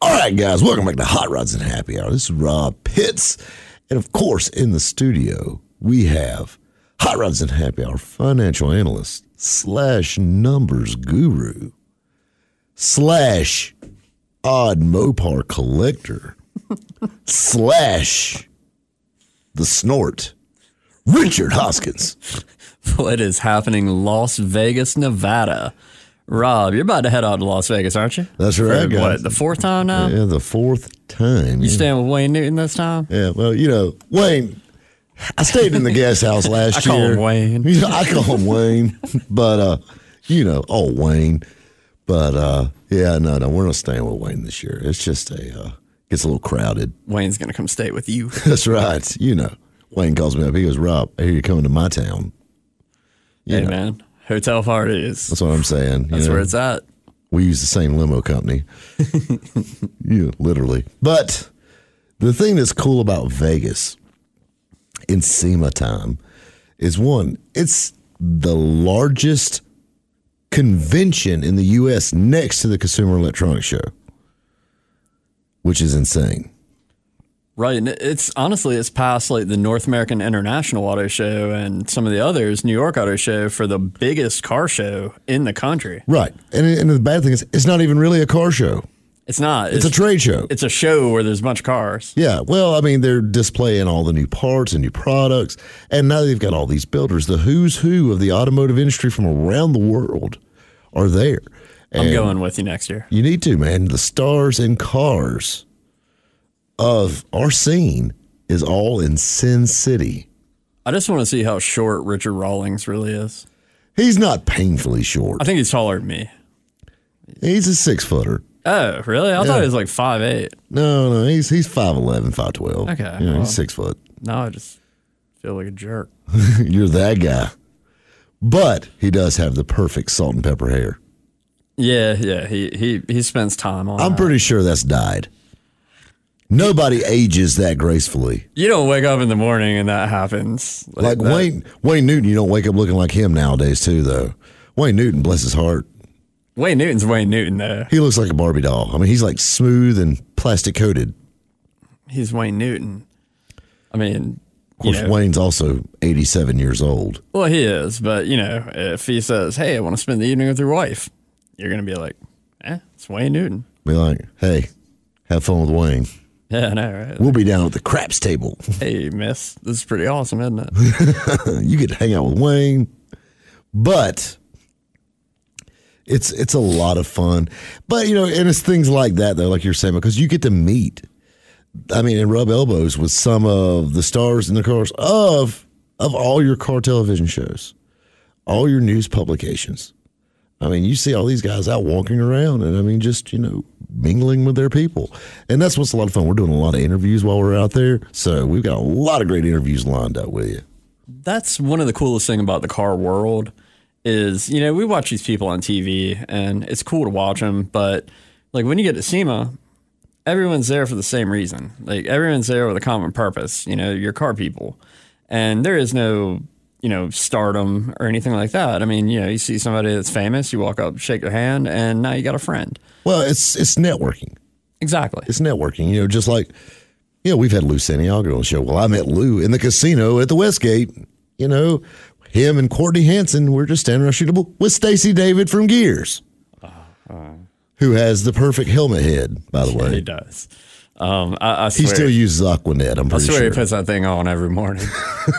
All right, guys, welcome back to Hot Rods and Happy Hour. This is Rob Pitts. And of course, in the studio, we have Hot Rods and Happy Hour financial analyst slash numbers guru slash odd Mopar collector slash the snort, Richard Hoskins. What is happening, Las Vegas, Nevada? Rob, you're about to head out to Las Vegas, aren't you? That's right, For. What, the fourth time now? Yeah, the fourth time. You yeah. staying with Wayne Newton this time? Yeah, well, you know, Wayne. I stayed in the guest house last I call year. him Wayne. You know, I call him Wayne, but uh, you know, oh Wayne. But uh, yeah, no, no, we're not staying with Wayne this year. It's just a uh, gets a little crowded. Wayne's gonna come stay with you. That's right. You know, Wayne calls me up. He goes, Rob, I hear you coming to my town. You hey know, man, hotel parties. That's what I'm saying. you That's know. where it's at. We use the same limo company. yeah, literally. But the thing that's cool about Vegas in SEMA time is one, it's the largest convention in the U.S. next to the Consumer Electronics Show, which is insane. Right. And it's honestly it's past like the North American International Auto Show and some of the others, New York Auto Show for the biggest car show in the country. Right. And, and the bad thing is, it's not even really a car show, It's not. it's a trade show. It's a show where there's a bunch of cars. Yeah, well, I mean, they're displaying all the new parts and new products, and now they've got all these builders. The who's who of the automotive industry from around the world are there. I'm going with you next year. You need to, man. The stars and cars of our scene is all in Sin City. I just want to see how short Richard Rawlings really is. He's not painfully short. I think he's taller than me. He's a six footer. Oh, really? I thought he was like five eight. No, no, he's he's 5'11", 5'12". Okay, Yeah, well. he's six foot. Now I just feel like a jerk. You're that guy. But he does have the perfect salt and pepper hair. Yeah, yeah. He he he spends time on. I'm that. pretty sure that's dyed. Nobody ages that gracefully. You don't wake up in the morning and that happens. Like that. Wayne Wayne Newton, you don't wake up looking like him nowadays too though. Wayne Newton, bless his heart. Wayne Newton's Wayne Newton though. He looks like a Barbie doll. I mean, he's like smooth and plastic coated. He's Wayne Newton. I mean, Of course, you know, Wayne's also 87 years old. well, he is, but you know, if he says, "Hey, I want to spend the evening with your wife," you're gonna be like, "Eh, it's Wayne Newton." Be like, hey, have fun with Wayne. Yeah, I know, right? We'll be down at the craps table. hey, miss, this is pretty awesome, isn't it? you get to hang out with Wayne, but it's it's a lot of fun. But you know, and it's things like that though, like you're saying, because you get to meet. I mean, and rub elbows with some of the stars in the cars of of all your car television shows, all your news publications. I mean, you see all these guys out walking around, and I mean, just you know, mingling with their people, and that's what's a lot of fun. We're doing a lot of interviews while we're out there, so we've got a lot of great interviews lined up with you. That's one of the coolest thing about the car world is, you know, we watch these people on TV and it's cool to watch them, but like when you get to SEMA, everyone's there for the same reason. Like everyone's there with a common purpose, you know, your car people. And there is no, you know, stardom or anything like that. I mean, you know, you see somebody that's famous, you walk up, shake their hand, and now you got a friend. Well, it's it's networking. Exactly. It's networking. You know, just like you know, we've had Lou Santiago on the show. Well, I met Lou in the casino at the Westgate. You know, him and Courtney Hansen were just standing around shooting with Stacy David from Gearz, who has the perfect helmet head, by the He way. He does. Um, I, I He still uses Aquanet. I'm I pretty swear sure. he puts that thing on every morning.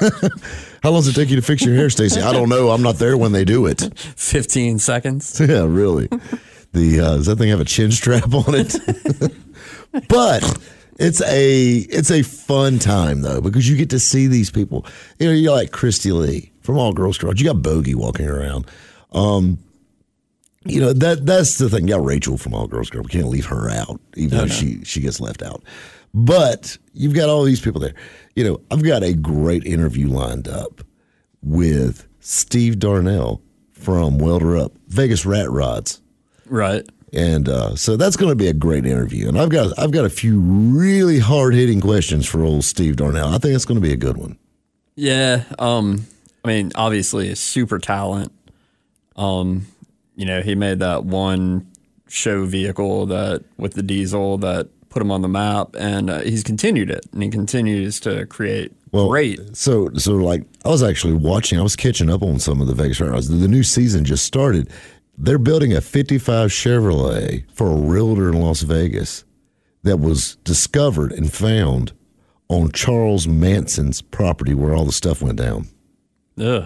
How long does it take you to fix your hair, Stacy? I don't know. I'm not there when they do it. 15 seconds. Yeah, really. The uh, does that thing have a chin strap on it? but it's a it's a fun time though because you get to see these people. You know, you're like Cristy Lee from All Girls Garage. You got Bogi walking around. Um, you know that that's the thing. Yeah, Rachel from All Girls Girl. We can't leave her out, even though no. she she gets left out. But you've got all these people there. You know, I've got a great interview lined up with Steve Darnell from Welder Up, Vegas Rat Rods. Right. And uh, so that's going to be a great interview. And I've got I've got a few really hard hitting questions for old Steve Darnell. I think it's going to be a good one. Yeah. Um, I mean, obviously, a super talent. Um, you know, he made that one show vehicle that with the diesel that put him on the map, and uh, he's continued it, and he continues to create well, great. So so like I was actually watching. I was catching up on some of the Vegas Rods. The new season just started. They're building a '55 Chevrolet for a realtor in Las Vegas that was discovered and found on Charles Manson's property where all the stuff went down. Ugh.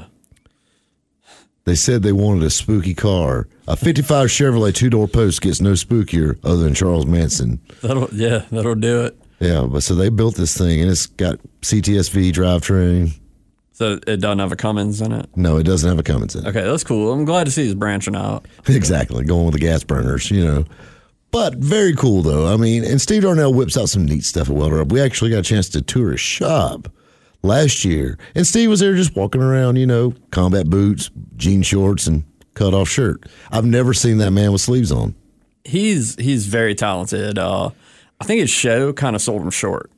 They said they wanted a spooky car. A 55 Chevrolet two door post gets no spookier other than Charles Manson. That'll yeah, that'll do it. Yeah, but so they built this thing and it's got CTSV drivetrain. So it doesn't have a Cummins in it. No, it doesn't have a Cummins in it. Okay, that's cool. I'm glad to see he's branching out. Exactly, going with the gas burners, you know. But very cool though. I mean, and Steve Darnell whips out some neat stuff at Welder Up. We actually got a chance to tour his shop last year, and Steve was there just walking around, you know, combat boots, jean shorts, and cut off shirt. I've never seen that man with sleeves on. He's he's very talented. Uh, I think his show kind of sold him short.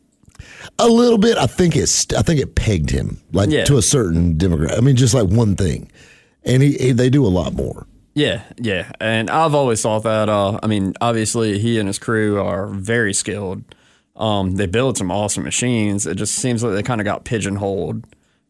A little bit. I think it's. I think it pegged him like Yeah. to a certain demographic. I mean, just like one thing, and he, he they do a lot more. Yeah, yeah. And I've always thought that, uh, I mean, obviously he and his crew are very skilled. Um, they build some awesome machines. It just seems like they kind of got pigeonholed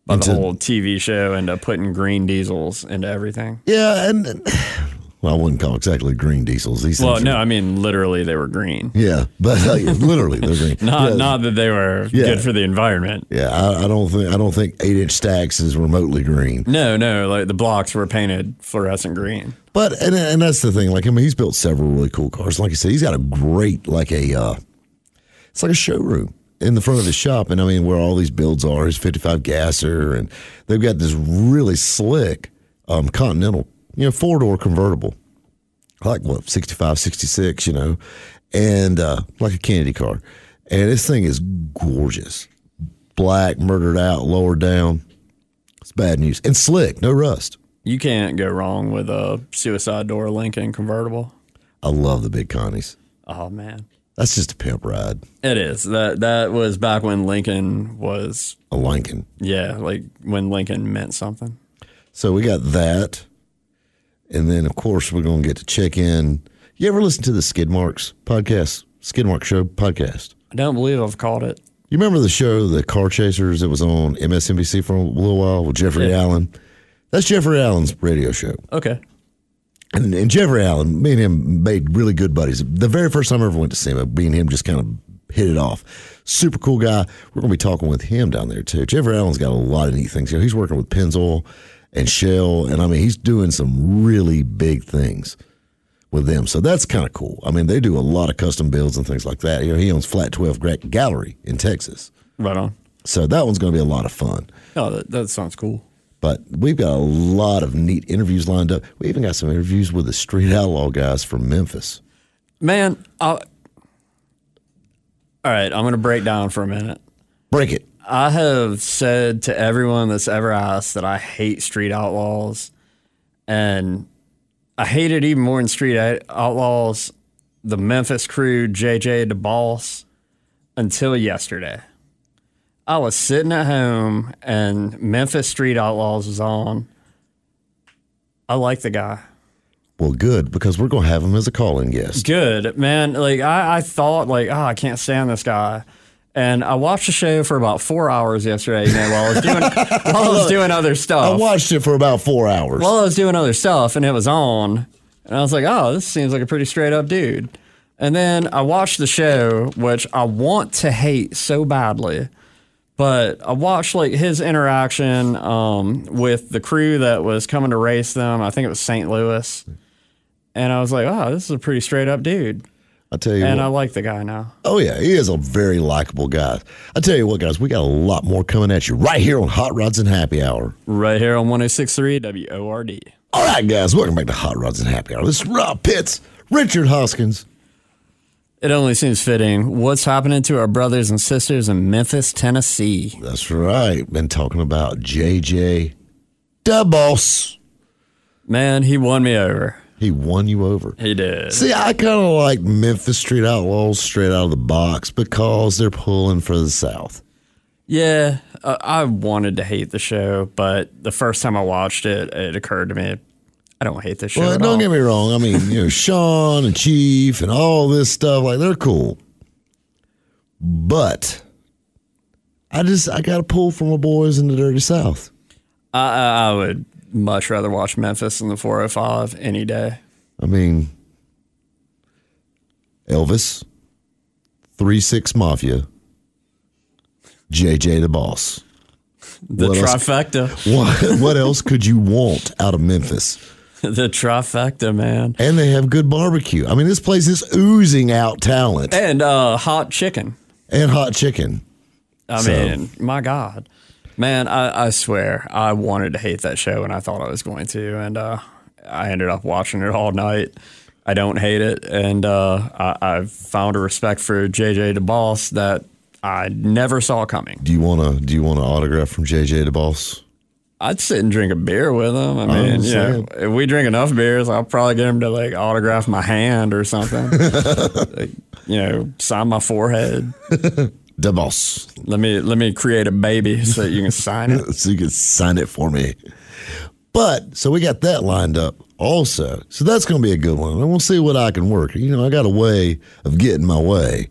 by Into- the whole TV show and uh, putting green diesels into everything. Yeah, and and- well, I wouldn't call exactly green diesels. These Well, no, are- I mean, literally they were green. yeah, but uh, literally they're green. Not, yeah, not that they were Yeah. good for the environment. Yeah, I, I don't think I don't think eight inch stacks is remotely green. No, no, like the blocks were painted fluorescent green. But and and that's the thing. Like I mean, he's built several really cool cars. Like I said, he's got a great like a uh, it's like a showroom in the front of his shop. And I mean, where all these builds are, his 55 gasser, and they've got this really slick um, Continental, you know, four door convertible, like what 65, 66, you know, and uh, like a Kennedy car. And this thing is gorgeous, black, murdered out, lowered down. It's bad news and slick, no rust. You can't go wrong with a suicide door Lincoln convertible. I love the big Connies. Oh man. That's just a pimp ride. It is. That that was back when Lincoln was A Lincoln. yeah, like when Lincoln meant something. So we got that. And then, of course, we're going to get to check in. You ever listen to the Skid Marks podcast, Skid Mark Show podcast? I don't believe I've caught it. You remember the show, The Car Chasers, that was on MSNBC for a little while with Jeffrey Yeah. Allen? That's Jeffrey Allen's radio show. Okay. And, and Jeffrey Allen, me and him made really good buddies. The very first time I ever went to see him, me and him just kind of hit it off. Super cool guy. We're going to be talking with him down there too. Jeffrey Allen's got a lot of neat things. You know, he's working with Pennzoil and Shell, and I mean, he's doing some really big things with them. So that's kind of cool. I mean, they do a lot of custom builds and things like that. You know, he owns Flat 12 Gra- Gallery in Texas. Right on. So that one's going to be a lot of fun. Oh, that, that sounds cool. But we've got a lot of neat interviews lined up. We even got some interviews with the Street Outlaw guys from Memphis. Man, I, all right, I'm going to break down for a minute. Break it. I have said to everyone that's ever asked that I hate street outlaws, and I hate it even more than street outlaws. The Memphis crew, JJ Da Boss, until yesterday. I was sitting at home and Memphis Street Outlaws was on. I like the guy. Well, good because we're going to have him as a call-in guest. Good man. Like I, I thought, like, oh, I can't stand this guy. And I watched the show for about four hours yesterday. You know, while I was doing while I was doing other stuff. I watched it for about four hours. while I was doing other stuff, and it was on, and I was like, oh, this seems like a pretty straight up dude. And then I watched the show, which I want to hate so badly. But I watched like his interaction um, with the crew that was coming to race them. I think it was St. Louis. And I was like, oh, this is a pretty straight up dude. I tell you And what. I like the guy now. oh yeah, he is a very likable guy. I tell you what, guys, we got a lot more coming at you right here on Hot Rods and Happy Hour. Right here on 1063 WORD. All right, guys, welcome back to Hot Rods and Happy Hour. This is Rob Pitts, Richard Hoskins. It only seems fitting. What's happening to our brothers and sisters in Memphis, Tennessee? That's right. Been talking about JJ Da Boss. Man, he won me over. He won you over. He did. See, I kind of like Memphis Street Outlaws straight out of the box because they're pulling for the South. Yeah, I wanted to hate the show, but the first time I watched it, it occurred to me, don't hate this show. Well, don't all. get me wrong. I mean, you know, Sean and Chief and all this stuff, like they're cool. But I just I got to pull from my boys in the dirty South. I, I would much rather watch Memphis than the 405 any day. I mean, Elvis, Three Six Mafia, JJ the Boss. The What else? trifecta. What what else could you want out of Memphis? the trifecta, man. And they have good barbecue. I mean, this place is oozing out talent And uh, hot chicken. and hot chicken. I So- mean, my God. Man, I, I swear, I wanted to hate that show and I thought I was going to. And uh, I ended up watching it all night. I don't hate it. And uh, I, I've found a respect for JJ Da Boss that I never saw coming. Do you want to? Do you want an autograph from JJ the Boss? I'd sit and drink a beer with him. I oh, mean, you know, if we drink enough beers, I'll probably get him to like autograph my hand or something. Like, you know, sign my forehead. The Boss, Let me let me create a baby so that you can sign it. so you can sign it for me. But so we got that lined up also. So that's going to be a good one. And we'll see what I can work. You know, I got a way of getting my way.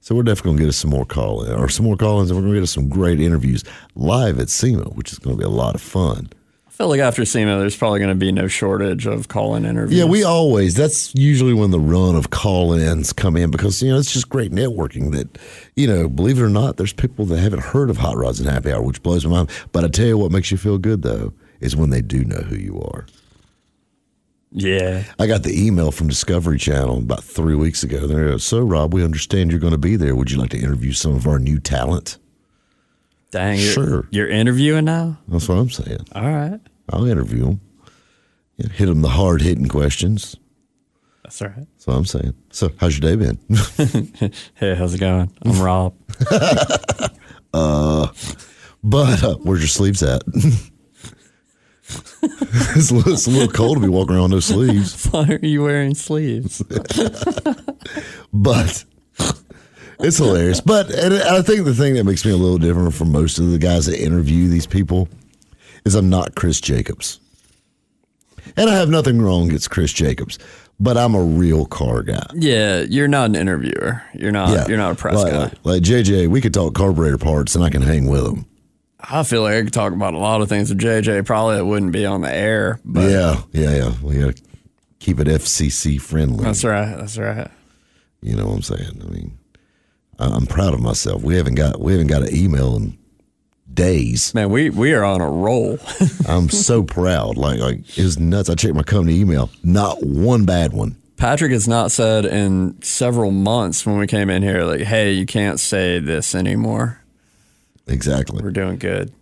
So we're definitely going to get us some more call in or some more call ins, and we're going to get us some great interviews live at SEMA, which is going to be a lot of fun. I feel like after SEMA, there's probably going to be no shortage of call-in interviews. Yeah, we always, that's usually when the run of call ins come in because, you know, it's just great networking that, you know, believe it or not, there's people that haven't heard of Hot Rods and Happy Hour, which blows my mind. But I tell you what makes you feel good, though, is when they do know who you are. Yeah, I got the email from Discovery Channel about three weeks ago. They go, So, Rob, we understand you're going to be there. Would you like to interview some of our new talent? dang. You're, Sure. You're interviewing now. That's what I'm saying. All right, I'll interview them. Yeah, hit them the hard hitting questions. that's all right. That's what I'm saying. So, how's your day been? Hey, how's it going? I'm Rob. uh, But uh, where's your sleeves at? it's, a little, it's a little cold to be walking around with no sleeves. Why are you wearing sleeves? But it's hilarious. But and I think the thing that makes me a little different from most of the guys that interview these people is I'm not Chris Jacobs. And I have nothing wrong against Chris Jacobs, but I'm a real car guy. yeah, you're not an interviewer. You're not. You're not a press like, guy. Like, like JJ, we could talk carburetor parts and I can hang with them. I feel like I could talk about a lot of things with JJ. Probably it wouldn't be on the air, but yeah, yeah, yeah. We got to keep it FCC friendly. that's right. That's right. You know what I'm saying? I mean, I'm proud of myself. We haven't got we haven't got an email in days. Man, we we are on a roll. I'm so proud. Like like it was nuts. I checked my company email. Not one bad one. Patrick has not said in several months when we came in here, like, "Hey, you can't say this anymore." Exactly. We're doing good.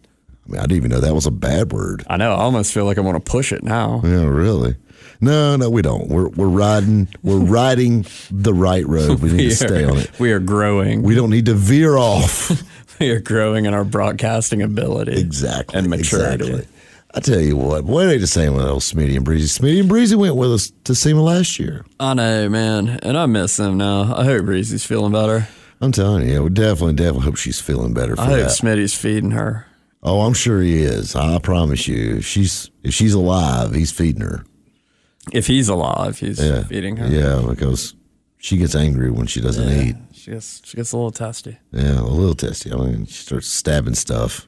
I mean, I didn't even know that was a bad word. I know. I almost feel like I want to push it now. Yeah, really. No, no, we don't. We're we're riding we're riding the right road. We need to stay are, on it. we are growing. We don't need to veer off. We are growing in our broadcasting ability. Exactly. And maturity. Exactly. I tell you what, boy, they the same with old Smitty and Breezy. Smitty and Breezy went with us to SEMA last year. I know, man, and I miss them now. I hope Breezy's feeling better. I'm telling you, yeah, we definitely, definitely hope she's feeling better for I hope that. Smitty's feeding her. Oh, I'm sure he is. I promise you. If she's if she's alive, he's feeding her. If he's alive, he's Yeah. feeding her. Yeah, because she gets angry when she doesn't eat. She gets she gets a little testy. Yeah, a little testy. I mean, she starts stabbing stuff.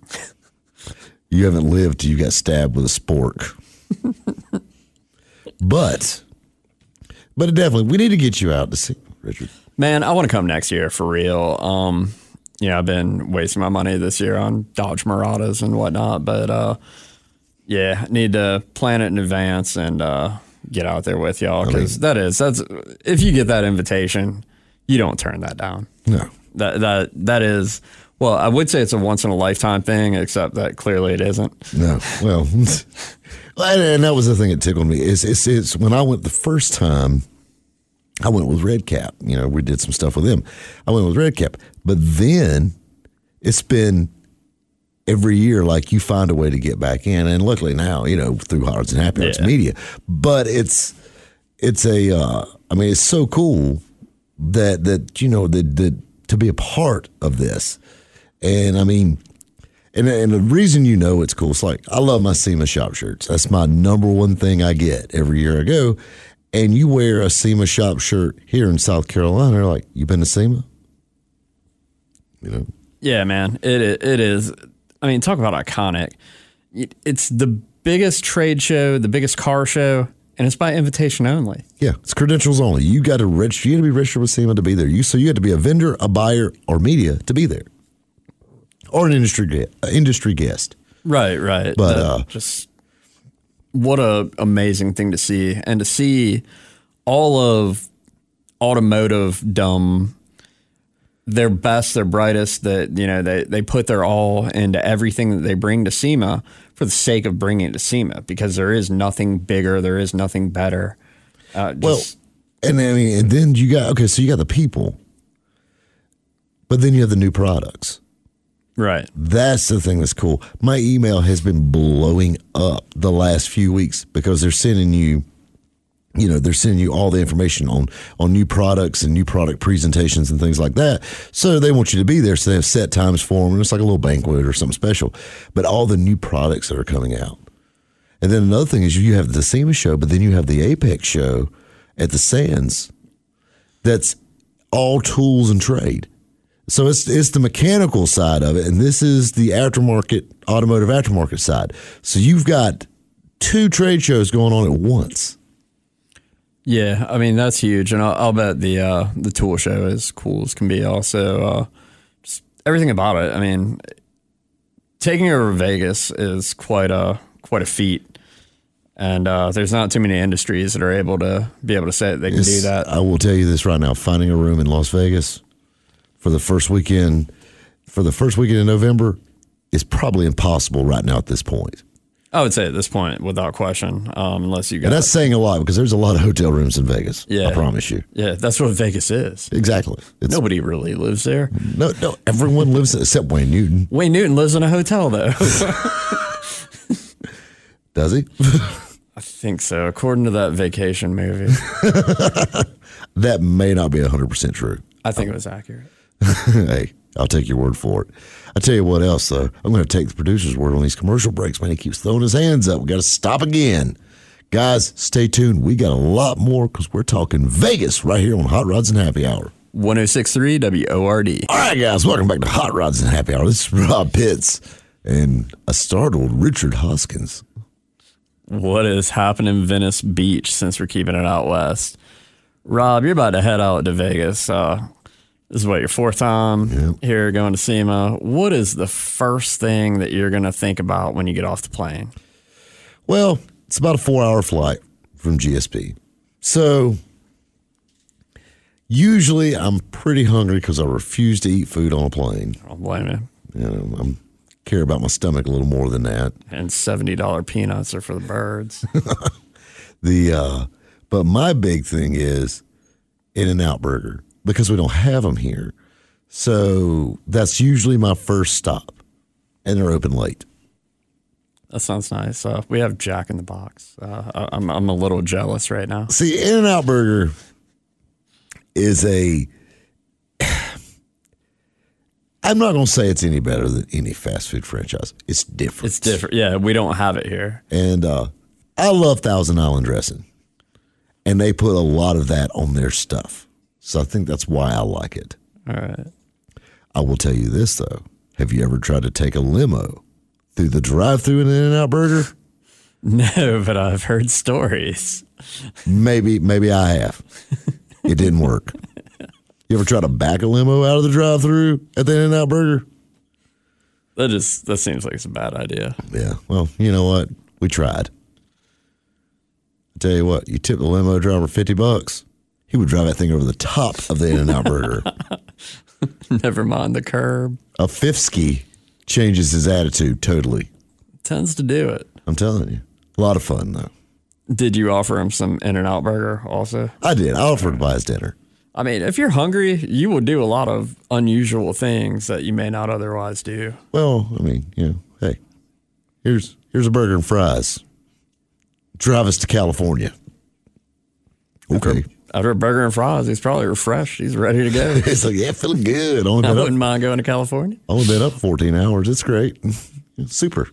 you haven't lived till you got stabbed with a spork. but, but definitely, we need to get you out to see Richard. Man, I want to come next year for real. Um, you know, I've been wasting my money this year on Dodge Miradas and whatnot, but uh, yeah, need to plan it in advance and uh, get out there with y'all because that is that's if you get that invitation, you don't turn that down. No. That that that is well, I would say it's a once in a lifetime thing, except that clearly it isn't. No. Well, and, and that was the thing that tickled me. Is it's, it's when I went the first time, I went with Red Cap. You know, we did some stuff with them. I went with Red Cap, but then it's been every year like you find a way to get back in, and luckily now, you know, through Hearts and Happy Hours Yeah. Media. But it's it's a. Uh, I mean, it's so cool that that you know that that to be a part of this, and I mean. And, and the reason you know it's cool, it's like I love my SEMA shop shirts. That's my number one thing I get every year I go. And you wear a SEMA shop shirt here in South Carolina, they're like, you've been to SEMA? You know, Yeah, man, it it is. I mean, talk about iconic. It's the biggest trade show, the biggest car show, and it's by invitation only. yeah, it's credentials only. You got to register. You got to be registered with SEMA to be there. You so you had to be a vendor, a buyer, or media to be there, or an industry uh, industry guest. Right, right. But, uh, just what a amazing thing to see, and to see all of automotive dumb their best, their brightest. That you know they they put their all into everything that they bring to SEMA for the sake of bringing it to SEMA because there is nothing bigger, there is nothing better. Uh, Well, and mean, and then you got okay, so you got the people, but then you have the new products. Right. That's the thing that's cool. My email has been blowing up the last few weeks because they're sending you, you know, they're sending you all the information on on new products and new product presentations and things like that. So they want you to be there. So they have set times for them, and it's like a little banquet or something special. But all the new products that are coming out, and then another thing is you have the SEMA show, but then you have the AAPEX show at the Sands. That's all tools and trade. So it's it's the mechanical side of it, and this is the aftermarket, automotive aftermarket side. So you've got two trade shows going on at once. Yeah, I mean that's huge, and I'll, I'll bet the uh, the tool show is cool as can be. Also, uh, just everything about it. I mean, taking over Vegas is quite a quite a feat, and uh, there's not too many industries that are able to be able to say that they can do that. I will tell you this right now: finding a room in Las Vegas for the first weekend, for the first weekend in November, is probably impossible right now at this point. I would say at this point, without question, um, unless you got And that's saying a lot because there's a lot of hotel rooms in Vegas. Yeah. I promise you. yeah, that's what Vegas is. Exactly. It's, Nobody really lives there. no, no, everyone lives except Wayne Newton. Wayne Newton lives in a hotel though. Does he? I think so, according to that vacation movie. that may not be 100% true. I think it was accurate. hey, I'll take your word for it. I tell you what else, though. I'm going to take the producer's word on these commercial breaks. Man, he keeps throwing his hands up. We got to stop again. Guys, stay tuned. We got a lot more because we're talking Vegas right here on Hot Rods and Happy Hour. 1063 WORD. All right, guys, welcome back to Hot Rods and Happy Hour. This is Rob Pitts and a startled Richard Hoskins. What is happening in Venice Beach since we're keeping it out west? Rob, you're about to head out to Vegas. Uh, this is what your fourth time here going to SEMA. What is the first thing that you're going to think about when you get off the plane? Well, it's about a four hour flight from GSP. So usually I'm pretty hungry because I refuse to eat food on a plane. I don't blame you. You know, I'm care about my stomach a little more than that. And $70 peanuts are for the birds. The uh, but my big thing is In and Out Burger because we don't have them here. So that's usually my first stop, and they're open late. that sounds nice. Uh, we have Jack in the Box. Uh, I'm, I'm a little jealous right now. See, In and Out Burger is a. I'm not going to say it's any better than any fast food franchise. It's different. It's different. Yeah, we don't have it here. And uh, I love Thousand Island dressing, and they put a lot of that on their stuff. So I think that's why I like it. All right. I will tell you this though: Have you ever tried to take a limo through the drive-through in In-N-Out Burger? No, but I've heard stories. Maybe, maybe I have. It didn't work. You ever try to back a limo out of the drive-through at the In-N-Out Burger? That just that seems like it's a bad idea. Yeah. Well, you know what? We tried. I tell you what, you tip the limo driver fifty bucks, he would drive that thing over the top of the In and Out burger. Never mind the curb. A fifth ski changes his attitude totally. Tends to do it. I'm telling you. A lot of fun, though. Did you offer him some In and Out burger also? I did. I offered to buy his dinner. I mean, if you're hungry, you will do a lot of unusual things that you may not otherwise do. Well, I mean, you know, hey, here's here's a burger and fries. Drive us to California. Okay. After a burger and fries, he's probably refreshed. He's ready to go. It's like, yeah, feeling good. Only I wouldn't up, mind going to California. only been up 14 hours. It's great. Super.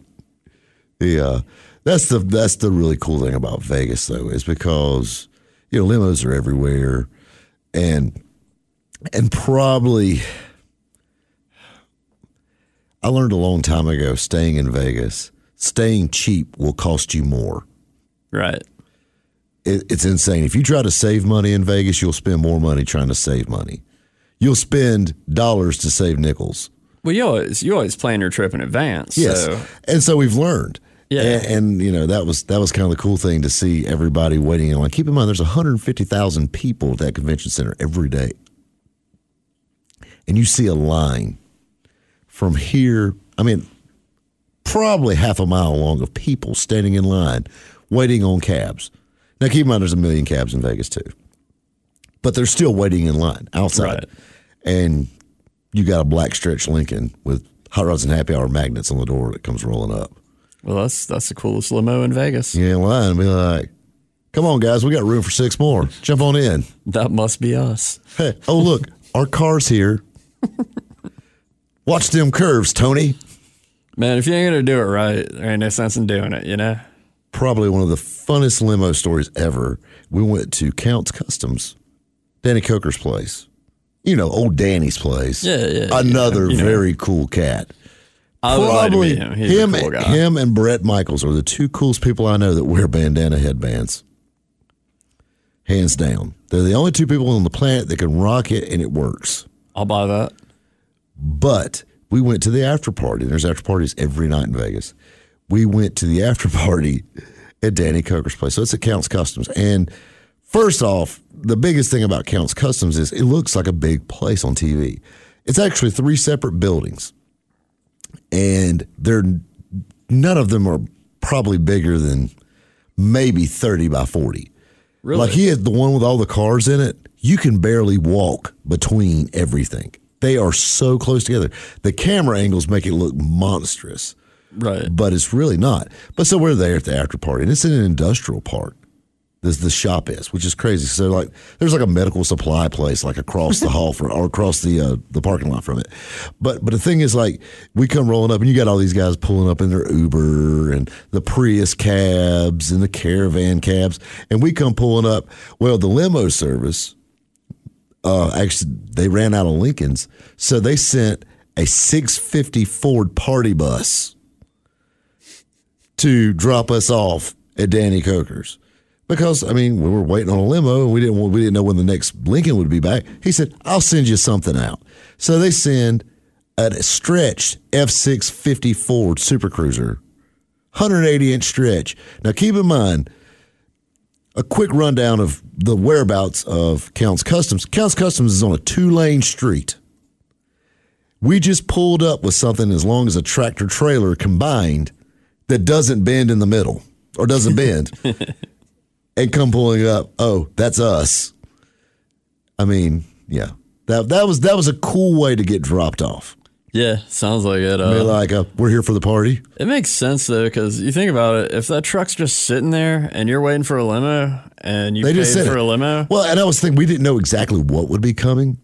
Yeah. Uh, that's the that's the really cool thing about Vegas though, is because you know, limos are everywhere and and probably I learned a long time ago staying in Vegas, staying cheap will cost you more. Right. It, it's insane. If you try to save money in Vegas, you'll spend more money trying to save money. You'll spend dollars to save nickels. Well, you always you always plan your trip in advance. Yes, So and so we've learned. Yeah. and, and, you know that was that was kind of the cool thing to see everybody waiting in line. Keep in mind, there's 150,000 people at that convention center every day, and you see a line from here. I mean, probably half a mile long of people standing in line waiting on cabs. Now, keep in mind, there's a million cabs in Vegas too, but they're still waiting in line outside, Right. and you got a black stretch Lincoln with hot rods and happy hour magnets on the door that comes rolling up. well, that's that's the coolest limo in Vegas. Yeah, in line and be like, "Come on, guys, we got room for six more. Jump on in." That must be us. Hey, oh look, our car's here. Watch them curves, Tony. Man, if you ain't gonna do it right, there ain't no sense in doing it. You know. Probably one of the funnest limo stories ever. We went to Count's Kustoms, Danny Koker's place. You know, old Danny's place. Yeah, yeah, yeah. Another know. very cool cat. I would like to Probably him. Him, cool him and Bret Michaels are the two coolest people I know that wear bandana headbands. Hands down. They're the only two people on the planet that can rock it and it works. I'll buy that. But we went to the after party. There's after parties every night in Vegas. We went to the after party at Danny Koker's place. So it's at Count's Kustoms. And first off, the biggest thing about Count's Kustoms is it looks like a big place on TV. It's actually three separate buildings. And they're none of them are probably bigger than maybe 30 by 40. Really? Like he has the one with all the cars in it. You can barely walk between everything. They are so close together. The camera angles make it look monstrous, right. but it's really not. But so we're there at the after party, and it's in an industrial park. This the shop is, which is crazy. So like, there's like a medical supply place like across the hall from or across the uh, the parking lot from it. But but the thing is, like, we come rolling up, and you got all these guys pulling up in their Uber and the Prius cabs and the caravan cabs, and we come pulling up. Well, the limo service uh, actually they ran out of Lincolns, so they sent a 650 Ford party bus to drop us off at Danny Koker's. Because I mean, we were waiting on a limo and we didn't we didn't know when the next Lincoln would be back. He said, "I'll send you something out." So they send a stretched F650 Ford Super Cruiser, 180 inch stretch. Now keep in mind, a quick rundown of the whereabouts of Count's Kustoms. Count's Kustoms is on a two lane street. We just pulled up with something as long as a tractor trailer combined that doesn't bend in the middle or doesn't bend and come pulling up. Oh, that's us. I mean, yeah. That that was that was a cool way to get dropped off. Yeah, sounds like it. Uh, like, uh, we're here for the party. it makes sense though, because you think about it. If that truck's just sitting there and you're waiting for a limo and you They paid for it. a limo, Well, and I was thinking we didn't know exactly what would be coming,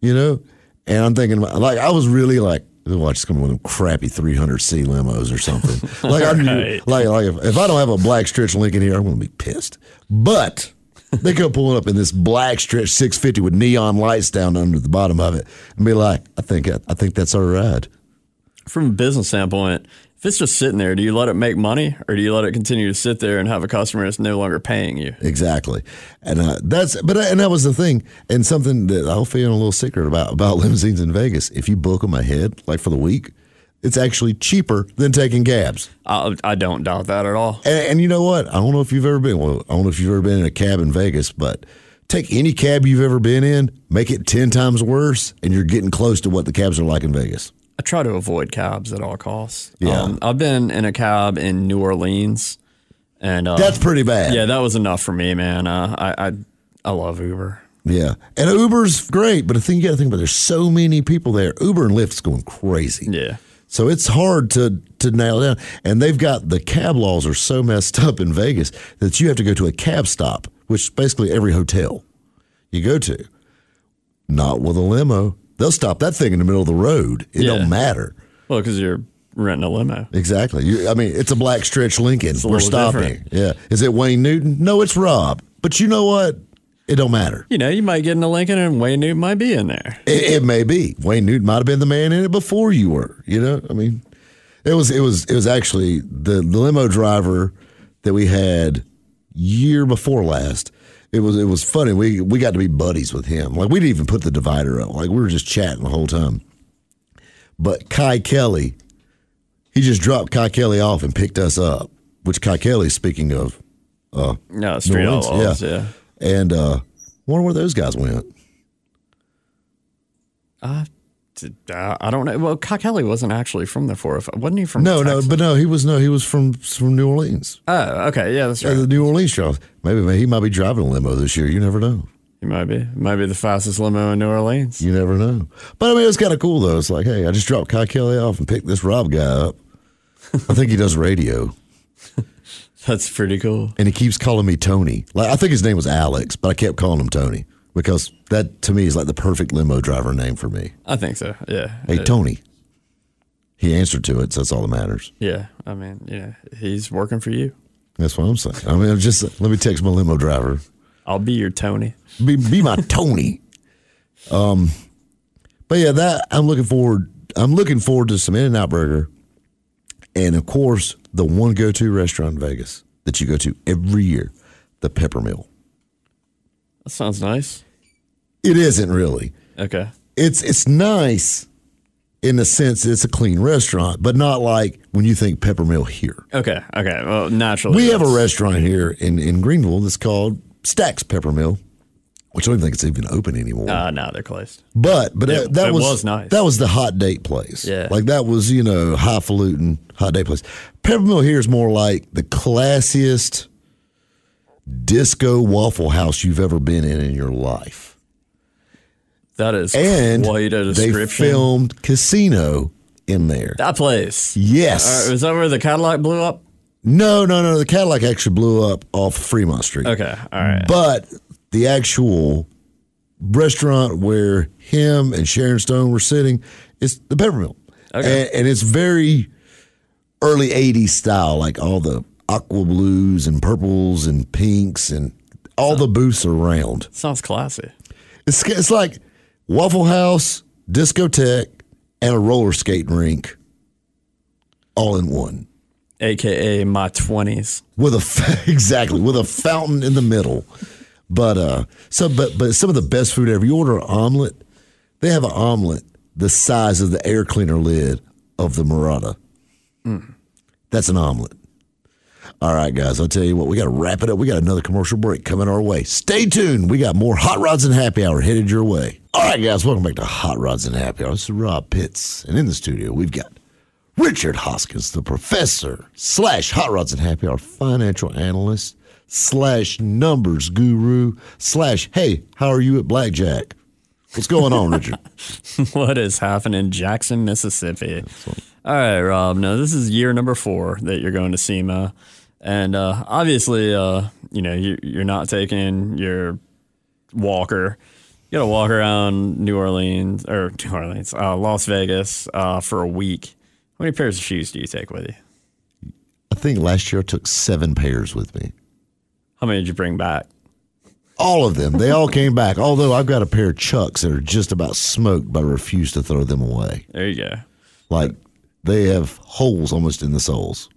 you know. And I'm thinking, like, I was really like, watch it's coming with them crappy 300C limos or something. like, I Right. like, like if, if I don't have a black stretch Lincoln here, I'm going to be pissed. But they come pulling up in this black stretch 650 with neon lights down under the bottom of it, and be like, I think I think that's our ride. from a business standpoint, if it's just sitting there, do you let it make money or do you let it continue to sit there and have a customer that's no longer paying you? Exactly, and uh, that's but and that was the thing, and something that I'll feel a little secret about about limousines in Vegas. If you book them ahead, like for the week, it's actually cheaper than taking cabs. I, I don't doubt that at all. And, and you know what? I don't know if you've ever been. Well, I don't know if you've ever been in a cab in Vegas, but take any cab you've ever been in, make it 10 times worse, and you're getting close to what the cabs are like in Vegas. I try to avoid cabs at all costs. Yeah. Um, I've been in a cab in New Orleans, and uh, That's pretty bad. yeah, that was enough for me, man. Uh, I, I I love Uber. Yeah. And Uber's great, but the thing you got to think about, there's so many people there. Uber and Lyft's going crazy. Yeah. So it's hard to to nail down. And they've got the cab laws are so messed up in Vegas that you have to go to a cab stop, which basically every hotel you go to. Not with a limo. They'll stop that thing in the middle of the road. It Yeah. don't matter. Well, because you're renting a limo. Exactly. You, I mean, it's a black stretch Lincoln. We're stopping. different. Yeah. Is it Wayne Newton? No, it's Rob. But you know what? It don't matter. You know, you might get in a Lincoln and Wayne Newton might be in there. It, it may be Wayne Newton might have been the man in it before you were. You know, I mean, it was it was it was actually the, the limo driver that we had year before last. It was it was funny. We we got to be buddies with him. Like we didn't even put the divider up. Like we were just chatting the whole time. But Kye Kelley, he just dropped Kye Kelley off and picked us up. Which Kye Kelley, speaking of, No, street Orleans, outlaws. yeah. Yeah. and uh, wonder where those guys went. Uh, uh, I don't know. Well, Kye Kelley wasn't actually from the four. Wasn't he from? No, no, Texas? but no, he was no, he was from from New Orleans. Oh, okay. Yeah, that's Uh, right. the New Orleans show. Maybe, maybe he might be driving a limo this year. You never know. He might be. Might be the fastest limo in New Orleans. You never know. But I mean, it's kind of cool though. It's like, hey, I just dropped Kye Kelley off and picked this Rob guy up. I think he does radio, That's pretty cool. and he keeps calling me Tony. Like I think his name was Alex, but I kept calling him Tony because that to me is like the perfect limo driver name for me. I think so. Yeah. Hey, Uh, Tony. He answered to it, so that's all that matters. Yeah. I mean, yeah, he's working for you. That's what I'm saying. I mean, just let me text my limo driver. I'll be your Tony. be be my Tony. Um, but yeah, that I'm looking forward. I'm looking forward to some In and Out Burger, and of course the one go to restaurant in Vegas that you go to every year, the Peppermill. That sounds nice. It isn't really. Okay. It's it's nice in the sense it's a clean restaurant, but not like when you think Peppermill here. Okay. Okay. Well, naturally, We have a restaurant here in in Greenville that's called Stacks Peppermill, which I don't think it's even open anymore. Uh, no, they're closed. But but It- that, that it was, was nice. That was the hot date place. Yeah. like that was you know highfalutin hot date place. Peppermill here is more like the classiest disco Waffle House you've ever been in in your life, That is and quite a they filmed Casino in there. that place. Yes. Uh, is that where the Cadillac blew up? no, no, no. The Cadillac actually blew up off Fremont Street. Okay. All right. But the actual restaurant where him and Sharon Stone were sitting is the Peppermill. Okay. And, and it's very early 80s style, like all the aqua blues and purples and pinks and all the booths around. Sounds classy. It's, it's like Waffle House, discotheque, and a roller skating rink all in one. AKA my 20s. with a exactly with a fountain in the middle. But uh, so but but some of the best food ever. You order an omelet, they have an omelet the size of the air cleaner lid of the Mirada. That's an omelet. All right, guys. I'll tell you what. We got to wrap it up. We got another commercial break coming our way. Stay tuned. We got more Hot Rods and Happy Hour headed your way. All right, guys. Welcome back to Hot Rods and Happy Hour. This is Rob Pitts, and in the studio we've got Richard Hoskins, the professor slash Hot Rods and Happy Hour financial analyst slash numbers guru slash Hey, how are you at blackjack? What's going on, Richard? what is happening in Jackson, Mississippi? All right, Rob. Now this is year number four that you're going to SEMA, and uh, obviously, uh, you know you, you're not taking your walker. You got to walk around New Orleans or New Orleans, uh, Las Vegas uh, for a week. How many pairs of shoes do you take with you? I think last year I took seven pairs with me. How many did you bring back? All of them. They all came back. Although I've got a pair of Chucks that are just about smoked, but I refuse to throw them away. There you go. Like they have holes almost in the soles.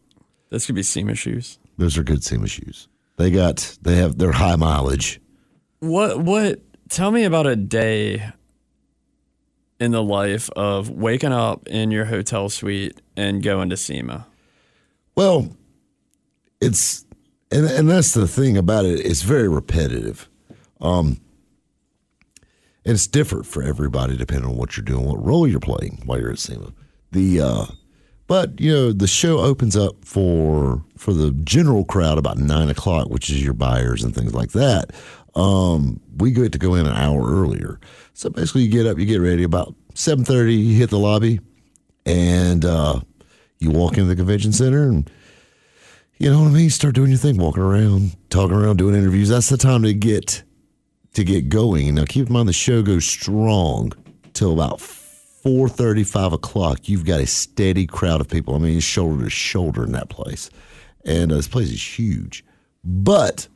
This could be SEMA shoes. Those are good SEMA shoes. They got they have they're high mileage. What what tell me about a day in the life of waking up in your hotel suite and going to SEMA. Well, it's and and that's the thing about it. It's very repetitive. Um, and it's different for everybody depending on what you're doing, what role you're playing while you're at SEMA. The uh, but you know the show opens up for for the general crowd about nine o'clock, which is your buyers and things like that. Um, we get to go in an hour earlier, so basically you get up, you get ready about seven thirty, you hit the lobby, and uh, you walk into the convention center and you know what I mean. Start doing your thing, walking around, talking around, doing interviews. That's the time to get to get going. Now, keep in mind the show goes strong till about four thirty, five o'clock. You've got a steady crowd of people. I mean, it's shoulder to shoulder in that place, and uh, this place is huge. But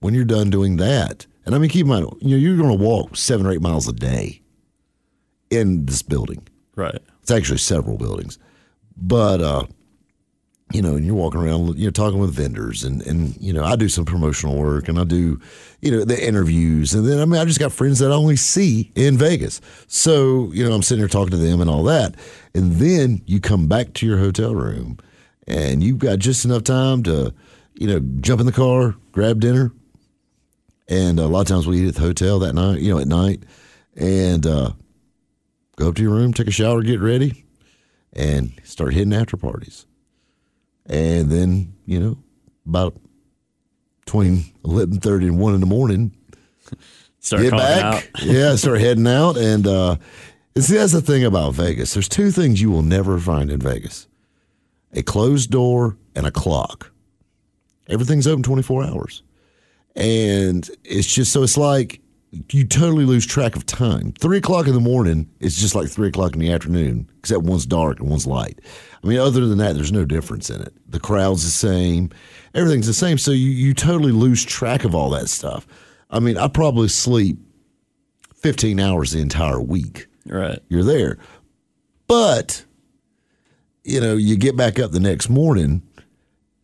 when you're done doing that, and I mean, keep in mind, you know, you're going to walk seven or eight miles a day in this building. Right. It's actually several buildings, but uh, you know, and you're walking around, you know, talking with vendors, and and you know, I do some promotional work, and I do, you know, the interviews, and then I mean, I just got friends that I only see in Vegas, so you know, I'm sitting there talking to them and all that, and then you come back to your hotel room, and you've got just enough time to, you know, jump in the car, grab dinner, and a lot of times we eat at the hotel that night, you know, at night, and uh, go up to your room, take a shower, get ready, and start hitting after parties. And then, you know, about between 11.30 and 1 in the morning, Start get back. out. yeah, start heading out. And uh, see, that's the thing about Vegas. There's two things you will never find in Vegas a closed door and a clock. Everything's open 24 hours. And it's just so it's like you totally lose track of time. Three o'clock in the morning is just like three o'clock in the afternoon, except one's dark and one's light. I mean, other than that, there's no difference in it. The crowd's the same, everything's the same. So you, you totally lose track of all that stuff. I mean, I probably sleep 15 hours the entire week Right. you're there. But, you know, you get back up the next morning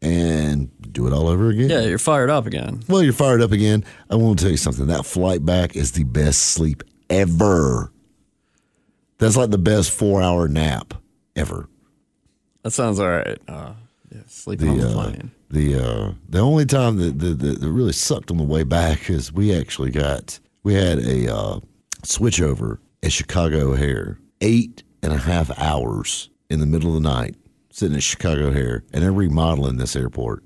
and do it all over again. Yeah, you're fired up again. Well, you're fired up again. I want to tell you something. That flight back is the best sleep ever. That's like the best four hour nap ever. That sounds all right. Uh, yeah, sleeping on The the uh, plane. the uh, the only time that, that, that, really sucked on the way back is we actually got we had a uh, switchover at Chicago O'Hare, eight and a half hours in the middle of the night, sitting at Chicago O'Hare, and they're remodeling this airport.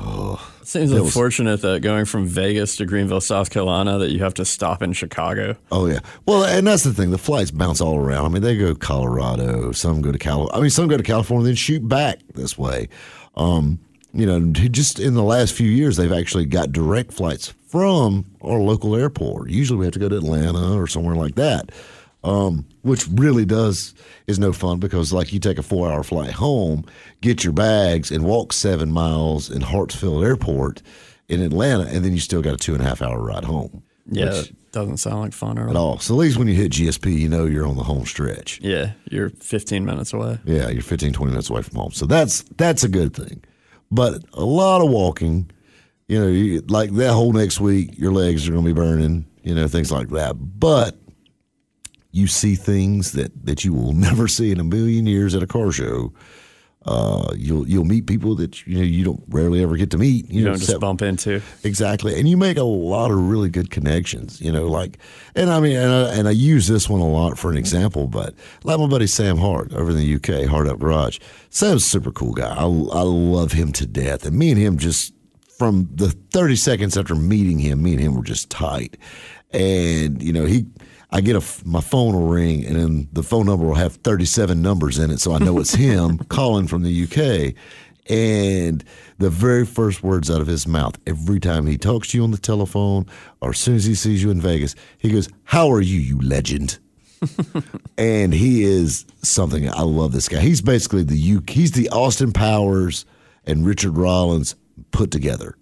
It seems was- unfortunate that going from Vegas to Greenville, South Carolina, that you have to stop in Chicago. Oh yeah. Well, and that's the thing. The flights bounce all around. I mean, they go Colorado. Some go to Cal. I mean, some go to California, then shoot back this way. Um, you know, just in the last few years, they've actually got direct flights from our local airport. Usually, we have to go to Atlanta or somewhere like that, um, which really does is no fun because, like, you take a four-hour flight home, get your bags, and walk seven miles in Hartsfield Airport in Atlanta, and then you still got a two and a half hour ride home. Yeah, which- it doesn't sound like fun at all. So at least when you hit GSP, you know you're on the home stretch. Yeah, you're 15 minutes away. Yeah, you're 15, 20 minutes away from home. So that's that's a good thing. But a lot of walking, you know, you, like that whole next week, your legs are going to be burning, you know, things like that. But you see things that, that you will never see in a million years at a car show. Uh, you'll you'll meet people that you know you don't rarely ever get to meet. You know, don't just except- bump into. Exactly, and you make a lot of really good connections. You know, like, and I mean, and I, and I use this one a lot for an example, but like my buddy Sam Hart over in the UK, Hard Up Garage. Sam's a super cool guy. I, I love him to death, and me and him just from the thirty seconds after meeting him, me and him were just tight. And you know, he, I get a my phone will ring, and then the phone number will have thirty seven numbers in it, so I know it's him calling from the UK. And the very first words out of his mouth every time he talks to you on the telephone or as soon as he sees you in Vegas, he goes, How are you, you legend? and he is something I love this guy. He's basically the U he's the Austin Powers and Richard Rawlings put together.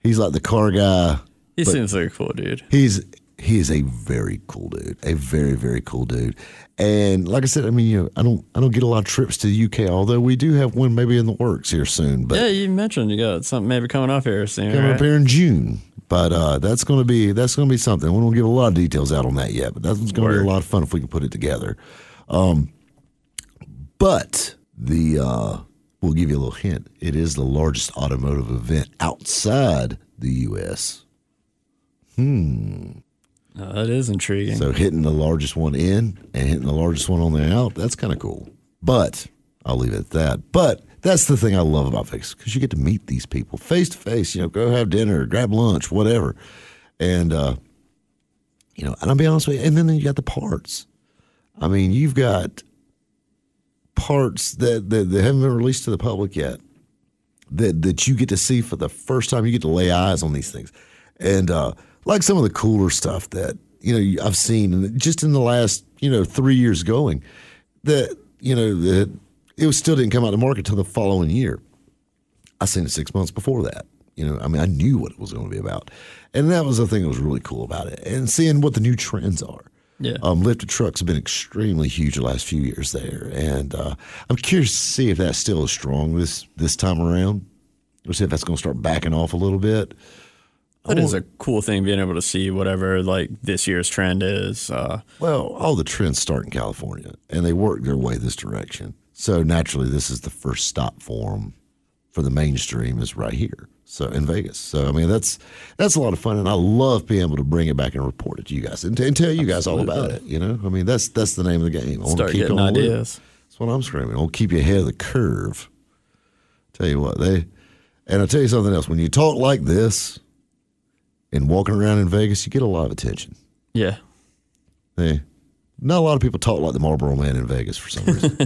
He's like the car guy. He seems like a cool dude. He's he is a very cool dude, a very very cool dude. And like I said, I mean, you know, I don't I don't get a lot of trips to the UK, although we do have one maybe in the works here soon. But Yeah, you mentioned you got something maybe coming up here soon. coming right? up here in June. But uh, that's going to be that's going to be something. We won't give a lot of details out on that yet, but that's going to be a lot of fun if we can put it together. Um, but the uh, we'll give you a little hint. It is the largest automotive event outside the U.S. Uh, that is intriguing. So hitting the largest one in and hitting the largest one on the out, that's kind of cool. But I'll leave it at that. But that's the thing I love about Vegas because you get to meet these people face to face. You know, go have dinner, grab lunch, whatever. And, uh, you know, and I'll be honest with you, and then you got the parts. I mean, you've got parts that, that, that haven't been released to the public yet that, that you get to see for the first time. You get to lay eyes on these things. And uh, like some of the cooler stuff that, you know, I've seen just in the last, you know, three years going that, you know, that it was still didn't come out to market until the following year. I seen it six months before that. You know, I mean, I knew what it was going to be about. And that was the thing that was really cool about it. And seeing what the new trends are. Yeah. Um, lifted trucks have been extremely huge the last few years there. And uh, I'm curious to see if that's still as strong this, this time around. Or see if that's going to start backing off a little bit. That is a cool thing being able to see whatever like this year's trend is. Uh, Well, all the trends start in California, and they work their way this direction. So naturally, this is the first stop for them for the mainstream is right here. So in Vegas. So I mean, that's that's a lot of fun, and I love being able to bring it back and report it to you guys and, t- and tell you guys all about it. You know, I mean, that's that's the name of the game. I start keep getting you on the loop. ideas. That's what I'm screaming. I'll keep you ahead of the curve. Tell you what, they and I'll tell you something else. When you talk like this and walking around in Vegas, you get a lot of attention. Yeah. Hey, not a lot of people talk like the Marlboro Man in Vegas for some reason.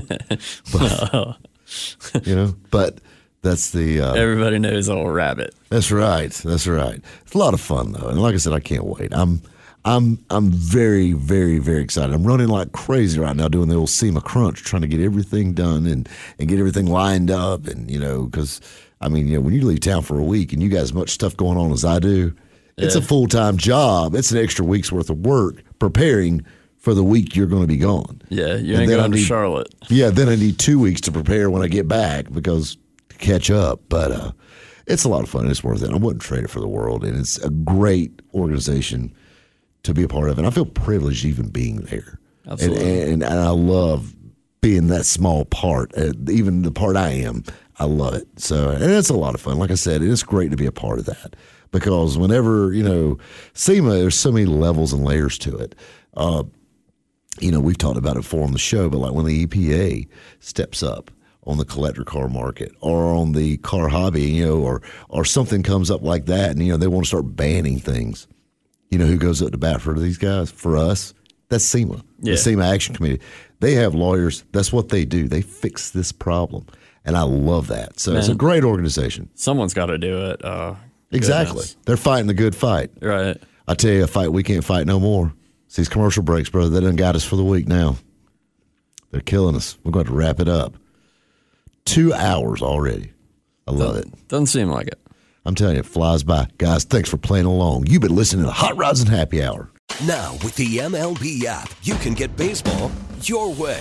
but, you know, but that's the uh, Everybody knows old rabbit. that's right. That's right. It's a lot of fun though, and like I said, I can't wait. I'm I'm I'm very very very excited. I'm running like crazy right now doing the old SEMA crunch, trying to get everything done and and get everything lined up, and you know, because I mean, you know, when you leave town for a week and you got as much stuff going on as I do, it's a full time job. It's an extra week's worth of work preparing for the week you're going to be gone. Yeah, you And ain't going to Charlotte. Yeah, then I need two weeks to prepare when I get back because to catch up. But uh, it's a lot of fun. It's worth it. I wouldn't trade it for the world, and it's a great organization to be a part of. And I feel privileged even being there. And, Absolutely. and, and I love being that small part. Uh, even the part I am, I love it. So, and it's a lot of fun. Like I said, it's great to be a part of that because whenever you know SEMA, there's so many levels and layers to it. Uh, you know, we've talked about it before on the show, but like when the EPA steps up on the collector car market or on the car hobby, you know, or or something comes up like that, and you know they want to start banning things. You know, who goes up to bat for these guys? For us, that's SEMA, Yeah. the SEMA Action Committee. They have lawyers. That's what they do. They fix this problem, and I love that. So it's a great organization. Someone's got to do it. Uh, Exactly, goodness. they're fighting the good fight. Right. I tell you, a fight we can't fight no more. It's these commercial breaks, brother. They done got us for the week now. They're killing us. We're going to wrap it up. Two hours already. I love it. Doesn't seem like it. I'm telling you, it flies by. Guys, thanks for playing along. You've been listening to Hot Rods and Happy Hour. Now, with the MLB app, you can get baseball your way.